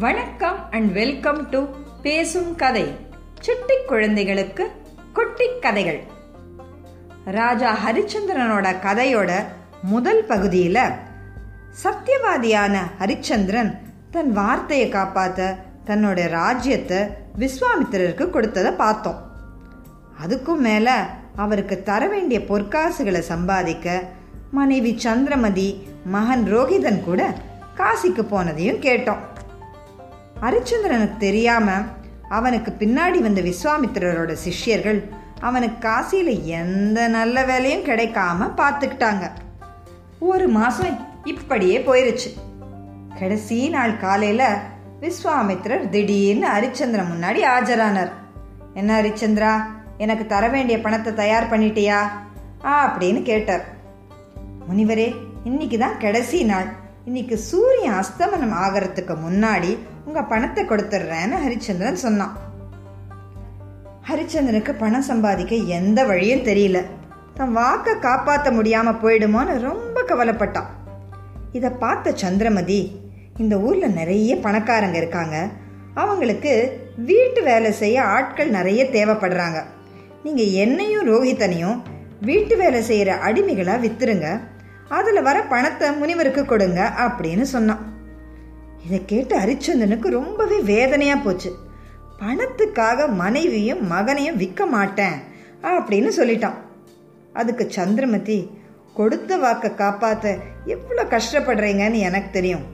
வணக்கம் and welcome to பேசும் கதை. சிட்டி குழந்தைகளுக்கு குட்டி கதைகள். ராஜா ஹரிச்சந்திரனோட கதையோட முதல் பகுதியில் சத்தியவாதியான ஹரிச்சந்திரன் தன் வார்த்தையை காப்பாத்த தன்னோட ராஜ்யத்தை விஸ்வாமித்திரருக்கு கொடுத்ததை பார்த்தோம். அதுக்கும் மேல அவருக்கு தர வேண்டிய பொற்காசுகளை சம்பாதிக்க மனைவி சந்திரமதி மகன் ரோஹிதன் கூட காசிக்கு போனதையும் கேட்டோம். ஹரிச்சந்திரனுக்கு தெரியாம அவனுக்கு பின்னாடி வந்த விஸ்வாமித்திரரோட சிஷ்யர்கள் அவனுக்கு காசியில எந்த நல்ல வேலையும் கிடைக்காம பார்த்துக்கிட்டாங்க. ஒரு மாசம் இப்படியே போயிருச்சு. கடைசி நாள் காலையில விஸ்வாமித்திரர் திடீர்னு ஹரிச்சந்திரன் முன்னாடி ஆஜரானார். என்ன ஹரிச்சந்திரா எனக்கு தர வேண்டிய பணத்தை தயார் பண்ணிட்டியா? ஆ அப்படின்னு கேட்டார். முனிவரே இன்னைக்கு தான் கடைசி நாள். இன்னைக்கு சூரியன் அஸ்தமனம் ஆகிறதுக்கு முன்னாடி உங்க பணத்தை கொடுத்துட்றேன்னு ஹரிச்சந்திரன் சொன்னான். ஹரிச்சந்திரனுக்கு பணம் சம்பாதிக்க எந்த வழியும் தெரியல. தன் வாக்கை காப்பாற்ற முடியாமல் போயிடுமோன்னு ரொம்ப கவலைப்பட்டான். இதை பார்த்த சந்திரமதி இந்த ஊரில் நிறைய பணக்காரங்க இருக்காங்க. அவங்களுக்கு வீட்டு வேலை செய்ய ஆட்கள் நிறைய தேவைப்படுறாங்க. நீங்கள் என்னையும் ரோஹித்தனையும் வீட்டு வேலை செய்கிற அடிமைகளாக விற்றுருங்க அதில் வர பணத்தை முனிவருக்கு கொடுங்க அப்படின்னு சொன்னான். இதை கேட்டு ஹரிச்சந்திரனுக்கு ரொம்பவே வேதனையா போச்சு. பணத்துக்காக மனைவியும் மகனையும் விற்க மாட்டேன் அப்படின்னு சொல்லிட்டான். அதுக்கு சந்திரமதி கொடுத்த வாக்கை காப்பாத்த எவ்வளோ கஷ்டப்படுறீங்கன்னு எனக்கு தெரியும்.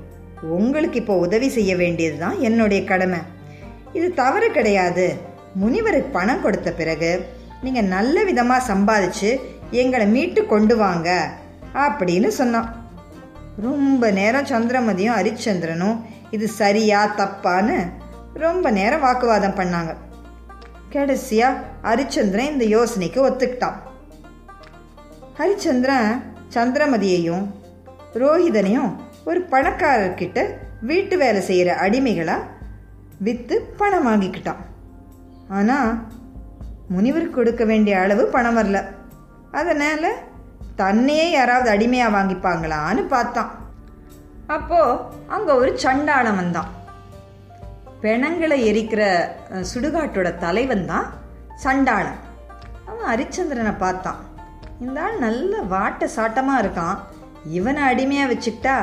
உங்களுக்கு இப்போ உதவி செய்ய வேண்டியது தான் என்னுடைய கடமை. இது தவறு கிடையாது. முனிவருக்கு பணம் கொடுத்த பிறகு நீங்கள் நல்ல விதமாக சம்பாதிச்சு எங்களை மீட்டு கொண்டு வாங்க அப்படின்னு சொன்னான். ரொம்ப நேரம் சந்திரமதியும் ஹரிச்சந்திரனும் இது சரியா தப்பான்னு ரொம்ப நேரம் வாக்குவாதம் பண்ணாங்க. கடைசியா ஹரிச்சந்திரன் இந்த யோசனைக்கு ஒத்துக்கிட்டான். ஹரிச்சந்திரன் சந்திரமதியையும் ரோஹிதனையும் ஒரு பணக்காரர்கிட்ட வீட்டு வேலை செய்கிற அடிமைகளாக விற்று பணம் வாங்கிக்கிட்டான். ஆனால் முனிவருக்கு கொடுக்க வேண்டிய அளவு பணம் வரல. அதனால் தன்னையே யாராவது அடிமையாக வாங்கிப்பாங்களான்னு பார்த்தான். அப்போ அங்கே ஒரு சண்டாளம் வந்தான் பிணங்களை எரிக்கிற சுடுகாட்டோட தலைவன் தான் சண்டாளன். அவன் ஹரிச்சந்திரனை பார்த்தான். இந்த ஆள் நல்ல வாட்ட சாட்டமாக இருக்கான். இவனை அடிமையாக வச்சுக்கிட்டா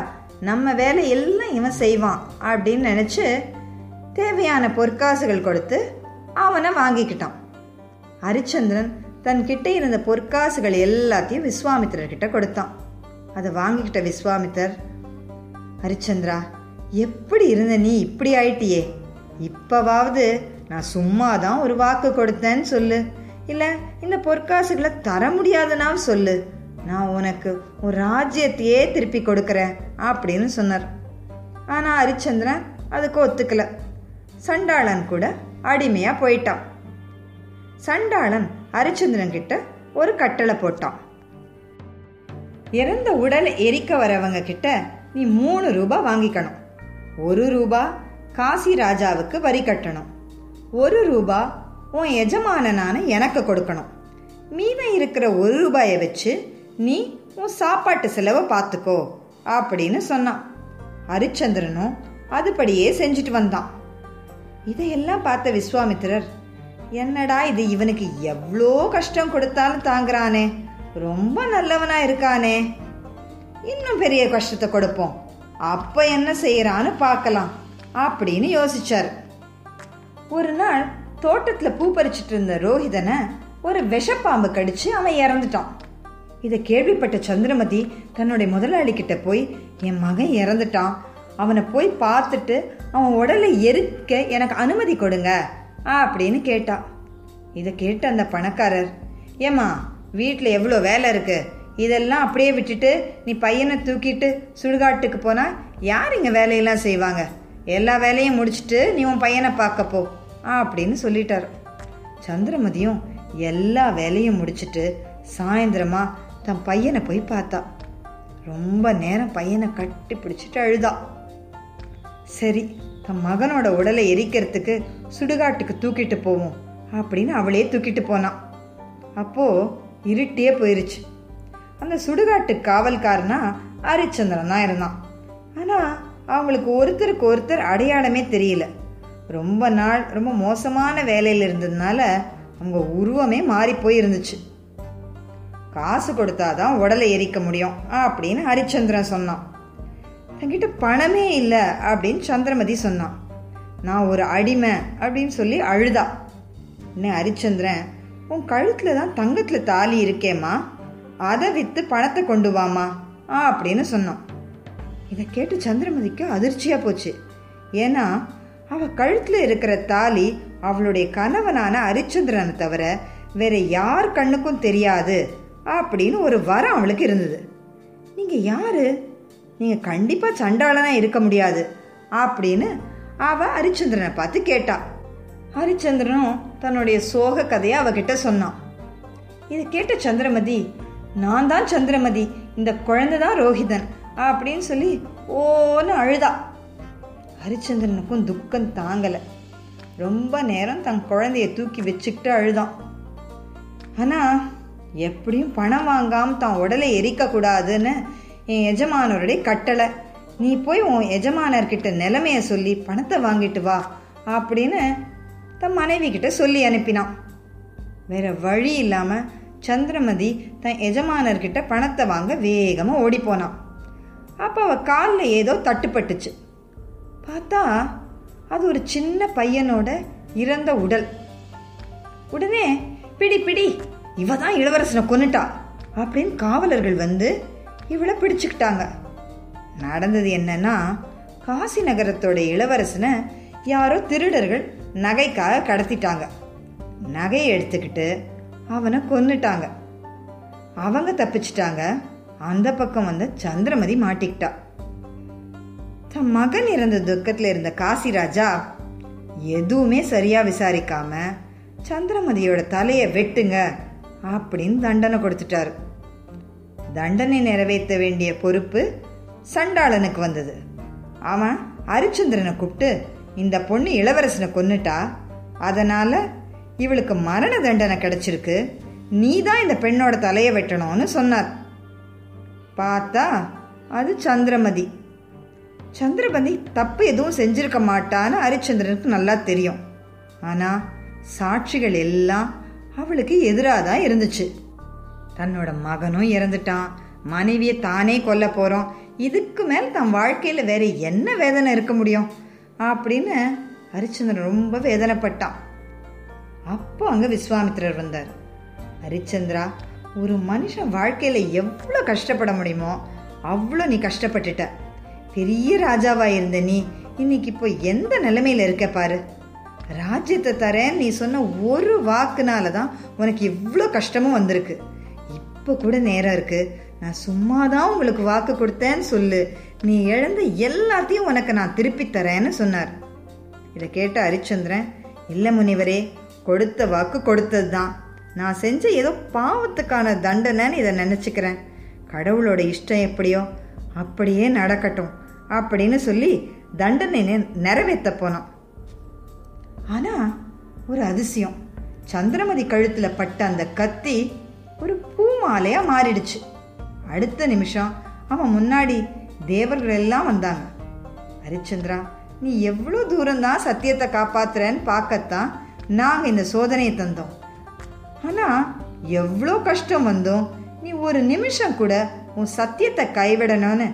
நம்ம வேலை எல்லாம் இவன் செய்வான் அப்படின்னு நினச்சி தேவையான பொற்காசுகள் கொடுத்து அவனை வாங்கிக்கிட்டான். ஹரிச்சந்திரன் தன்கிட்ட இருந்த பொற்காசுகள் எல்லாத்தையும் விஸ்வாமித்திரர்கிட்ட கொடுத்தான். அதை வாங்கிக்கிட்ட விஸ்வாமித்தர் ஹரிச்சந்திரா எப்படி இருந்த நீ இப்படி ஆயிட்டியே? இப்பவாவது நான் சும்மா தான் ஒரு வாக்கு கொடுத்தேன்னு சொல்லு. இல்லை இந்த பொற்காசுகளை தர முடியாதுன்னா சொல்லு. நான் உனக்கு ஒரு ராஜ்யத்தையே திருப்பி கொடுக்குறேன் அப்படின்னு சொன்னார். ஆனால் ஹரிச்சந்திரன் அதுக்கு ஒத்துக்கல. சண்டாளன் கூட அடிமையாக போயிட்டான். சண்டாளன் ஹரிச்சந்திரன் கிட்ட ஒரு கட்டளை போட்டான். இறந்த உடலை எரிக்க வரவங்க கிட்ட நீ மூணு ரூபாய் வாங்கிக்கணும். ஒரு ரூபா காசி ராஜாவுக்கு வரி கட்டணும். ஒரு ரூபா உன் எஜமானனான எனக்கு கொடுக்கணும். மீதம் இருக்கிற ஒரு ரூபாயை வச்சு நீ உன் சாப்பாட்டு செலவை பார்த்துக்கோ அப்படின்னு சொன்னான். ஹரிச்சந்திரனும் அதுபடியே செஞ்சுட்டு வந்தான். இதையெல்லாம் பார்த்த விஸ்வாமித்திரர் என்னடா இது? இவனுக்கு எவ்வளோ கஷ்டம் கொடுத்தாலும் தாங்குறானே. ரொம்ப நல்லவனா இருக்கானே. இன்னும் பெரிய கஷ்டத்தை கொடுப்போம். அப்ப என்ன செய்யறான்னு பார்க்கலாம். அப்படின்னு யோசிச்சார். ஒரு நாள் தோட்டத்துல பூ பறிச்சிட்டு இருந்த ரோஹிதனை ஒரு விஷப்பாம்பு கடிச்சு அவன் இறந்துட்டான். இதை கேள்விப்பட்ட சந்திரமதி தன்னுடைய முதலாளி கிட்ட போய் என் மகன் இறந்துட்டான். அவனை போய் பார்த்துட்டு அவன் உடலை எரிக்க எனக்கு அனுமதி கொடுங்க. அப்படின்னு கேட்டா. இதை கேட்ட அந்த பணக்காரர் ஏம்மா வீட்டில் எவ்வளோ வேலை இருக்கு? இதெல்லாம் அப்படியே விட்டுட்டு நீ பையனை தூக்கிட்டு சுடுகாட்டுக்கு போனால் யார் இங்கே வேலையெல்லாம் செய்வாங்க? எல்லா வேலையும் முடிச்சிட்டு நீ உன் பையனை பார்க்க போ அப்படின்னு சொல்லிட்டார். சந்திரமதியும் எல்லா வேலையும் முடிச்சிட்டு சாயந்தரமா தன் பையனை போய் பார்த்தா. ரொம்ப நேரம் பையனை கட்டி பிடிச்சிட்டு அழுதா. சரி தன் மகனோட உடலை எரிக்கிறதுக்கு சுடுகாட்டுக்கு தூக்கிட்டு போவோம் அப்படின்னு அவளே தூக்கிட்டு போனான் அப்போ இருட்டியே போயிருச்சு. அந்த சுடுகாட்டு காவல்காரனா ஹரிச்சந்திரன் தான் இருந்தான். ஆனா அவங்களுக்கு ஒருத்தருக்கு ஒருத்தர் அடையாளமே தெரியல. ரொம்ப நாள் ரொம்ப மோசமான வேலையில் இருந்ததுனால அவங்க உருவமே மாறி போய் இருந்துச்சு காசு கொடுத்தாதான் உடலை எரிக்க முடியும் அப்படின்னு ஹரிச்சந்திரன் சொன்னான். என்கிட்ட பணமே இல்லை அப்படின்னு சந்திரமதி சொன்னான் நான் ஒரு அடிமை அப்படின்னு சொல்லி அழுதா. என்ன ஹரிச்சந்திரன் உன் கழுத்தில் தான் தங்கத்தில் தாலி இருக்கேம்மா. அதை விற்று பணத்தை கொண்டு வாமா அப்படின்னு சொன்னான். இதை கேட்டு சந்திரமதிக்கு அதிர்ச்சியாக போச்சு. ஏன்னா அவ கழுத்தில் இருக்கிற தாலி அவளுடைய கணவனான ஹரிச்சந்திரனை தவிர வேற யார் கண்ணுக்கும் தெரியாது அப்படின்னு ஒரு வரம் அவளுக்கு இருந்தது. நீங்க யாரு? நீங்க கண்டிப்பா சண்டாலனாக இருக்க முடியாது அப்படின்னு அவ ஹரிச்சந்திரனை பார்த்து கேட்டா. ஹரிச்சந்திரனும் தன்னுடைய சோக கதையை அவகிட்ட சொன்னான். இதை கேட்ட சந்திரமதி நான் தான் சந்திரமதி இந்த குழந்தை தான் ரோஹிதன் அப்படின்னு சொல்லி ஓன்னு அழுதா. ஹரிச்சந்திரனுக்கும் துக்கம் தாங்கலை. ரொம்ப நேரம் தன் குழந்தைய தூக்கி வச்சுக்கிட்டு அழுதான். ஆனால் எப்படியும் பணம் வாங்காமல் தான் உடலை எரிக்கக்கூடாதுன்னு என் எஜமானருடைய கட்டளை. நீ போய் உன் எஜமானர்கிட்ட நிலைமைய சொல்லி பணத்தை வாங்கிட்டு வா அப்படின்னு தன் மனைவி கிட்ட சொல்லி அனுப்பினான். வேற வழி இல்லாமல் சந்திரமதி தன் எஜமானர்கிட்ட பணத்தை வாங்க வேகமாக ஓடி போனான் அப்போ அவள் காலில் ஏதோ தட்டுப்பட்டுச்சு. பார்த்தா அது ஒரு சின்ன பையனோட இறந்த உடல். உடனே பிடி பிடி இவ தான் இளவரசனை கொன்னுட்டா அப்படின்னு காவலர்கள் வந்து இவளை பிடிச்சுக்கிட்டாங்க. நடந்தது என்னன்னா காசி நகரத்தோட இளவரசனை யாரோ திருடர்கள் நகைக்காக கடத்திட்டாங்க. நகையை எடுத்துக்கிட்டு அவனை கொன்னுட்டாங்க. அவங்க தப்பிச்சிட்டாங்க. அந்த பக்கம் வந்து சந்திரமதி மாட்டிக்கிட்டா. தன் மகன் இறந்த துக்கத்தில் இருந்த காசிராஜா எதுவுமே சரியா விசாரிக்காம சந்திரமதியோட தலையை வெட்டுங்க அப்படின்னு தண்டனை கொடுத்துட்டாரு. தண்டனை நிறைவேற்ற வேண்டிய பொறுப்பு சண்டாளனுக்கு வந்தது. அவன் ஹரிச்சந்திரனை கூப்பிட்டு இந்த பொண்ணு இளவரசனை கொன்னுட்டா? அதனால் இவளுக்கு மரண தண்டனை கிடைச்சிருக்கு. நீ தான் இந்த பெண்ணோட தலையை வெட்டணும்னு சொன்னார். பார்த்தா அது சந்திரமதி. சந்திரமதி தப்பு எதுவும் செஞ்சிருக்க மாட்டான்னு ஹரிச்சந்திரனுக்கு நல்லா தெரியும். ஆனால் சாட்சிகள் எல்லாம் அவளுக்கு எதிராக தான் இருந்துச்சு. தன்னோட மகனும் இறந்துட்டான். மனைவியை தானே கொல்ல போகிறோம் இதுக்கு மேலே தன் வாழ்க்கையில் வேற என்ன வேதனை இருக்க முடியும்? அப்படின்னு ஹரிச்சந்திரன் ரொம்ப வேதனைப்பட்டான். அப்போ அங்கே விஸ்வாமித்திரர் வந்தார். ஹரிச்சந்திரா ஒரு மனுஷன் வாழ்க்கையில் எவ்வளோ கஷ்டப்பட முடியுமோ அவ்வளோ நீ கஷ்டப்பட்டுட்ட. பெரிய ராஜாவா இருந்த நீ இன்னைக்கு இப்போ எந்த நிலைமையில இருக்க பாரு? ராஜ்யத்தை தரேன் நீ சொன்ன ஒரு வாக்குனால தான் உனக்கு இவ்வளோ கஷ்டமும் வந்திருக்கு. இப்போ கூட நேரம் இருக்கு. நான் சும்மா தான் உங்களுக்கு வாக்கு கொடுத்தேன்னு சொல்லு. நீ இழந்த எல்லாத்தையும் உனக்கு நான் திருப்பி தரேன்னு சொன்னார். இதை கேட்ட ஹரிச்சந்திரன் இல்லை முனிவரே கொடுத்த வாக்கு கொடுத்தது தான் நான் செஞ்ச ஏதோ பாவத்துக்கான தண்டனைன்னு இதை நினச்சிக்கிறேன். கடவுளோட இஷ்டம் எப்படியோ அப்படியே நடக்கட்டும் அப்படின்னு சொல்லி தண்டனை நிறைவேற்ற போனான். ஆனால் ஒரு அதிசயம். சந்திரமதி கழுத்தில் பட்ட அந்த கத்தி ஒரு பூமாலையாக மாறிடுச்சு. அடுத்த நிமிஷம் அவன் முன்னாடி தேவர்கள் எல்லாம் வந்தாங்க. ஹரிச்சந்திரா நீ எவ்வளோ தூரம்தான் சத்தியத்தை காப்பாத்துறன்னு பார்க்கத்தான் நாங்கள் இந்த சோதனையை தந்தோம். ஆனால் எவ்வளோ கஷ்டம் வந்தோம். நீ ஒரு நிமிஷம் கூட உன் சத்தியத்தை கைவிடணும்னு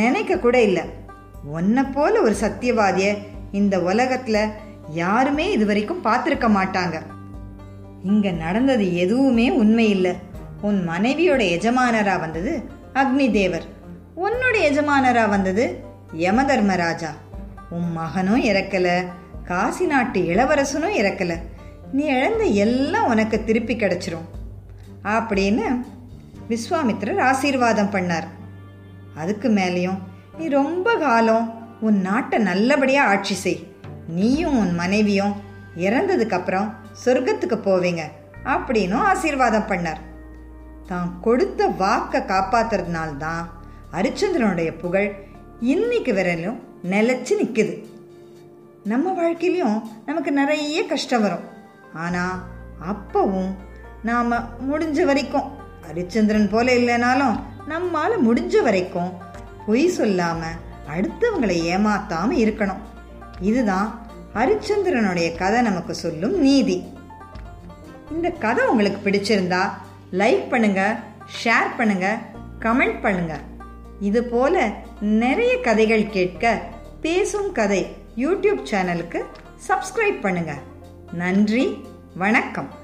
நினைக்க கூட இல்லை. உன்னை போல ஒரு சத்தியவாதிய இந்த உலகத்தில் யாருமே இது வரைக்கும் பார்த்துருக்க மாட்டாங்க. இங்க நடந்தது எதுவுமே உண்மையில்லை. உன் மனைவியோட எஜமானரா வந்தது அக்னி தேவர் உன்னோட எஜமானரா வந்தது யமதர்மராஜா. உன் மகனும் இறக்கல. காசி நாட்டு இளவரசனும் இறக்கல. நீ இழந்த எல்லாம் உனக்கு திருப்பி கிடைச்சிரும். அப்படின்னு விஸ்வாமித்திரர் ஆசீர்வாதம் பண்ணார். அதுக்கு மேலேயும் நீ ரொம்ப காலம் உன் நாட்டை நல்லபடியாக ஆட்சி செய். நீயும் உன் மனைவியும் இறந்ததுக்கு அப்புறம் சொர்க்கத்துக்கு போவீங்க அப்படின்னும் ஆசீர்வாதம் பண்ணார். தான் கொடுத்த வாக்கை காப்பாத்துறதுனால தான் ஹரிச்சந்திரனுடைய புகழ் இன்னைக்கு வரையிலும் நிலைச்சு நிற்குது நம்ம வாழ்க்கையிலையும் நமக்கு நிறைய கஷ்டம் வரும். ஆனால் அப்பவும் நாம் முடிஞ்ச வரைக்கும் ஹரிச்சந்திரன் போல இல்லைனாலும் நம்மால் முடிஞ்ச வரைக்கும் பொய் சொல்லாமல் அடுத்தவங்களை ஏமாத்தாமல் இருக்கணும். இதுதான் ஹரிச்சந்திரனுடைய கதை நமக்கு சொல்லும் நீதி. இந்த கதை உங்களுக்கு பிடிச்சிருந்தா லைக் பண்ணுங்க ஷேர் பண்ணுங்க கமெண்ட் பண்ணுங்க. இது போல நிறைய கதைகள் கேட்க பேசும் கதை யூடியூப் சேனலுக்கு சப்ஸ்கிரைப் பண்ணுங்க. நன்றி வணக்கம்.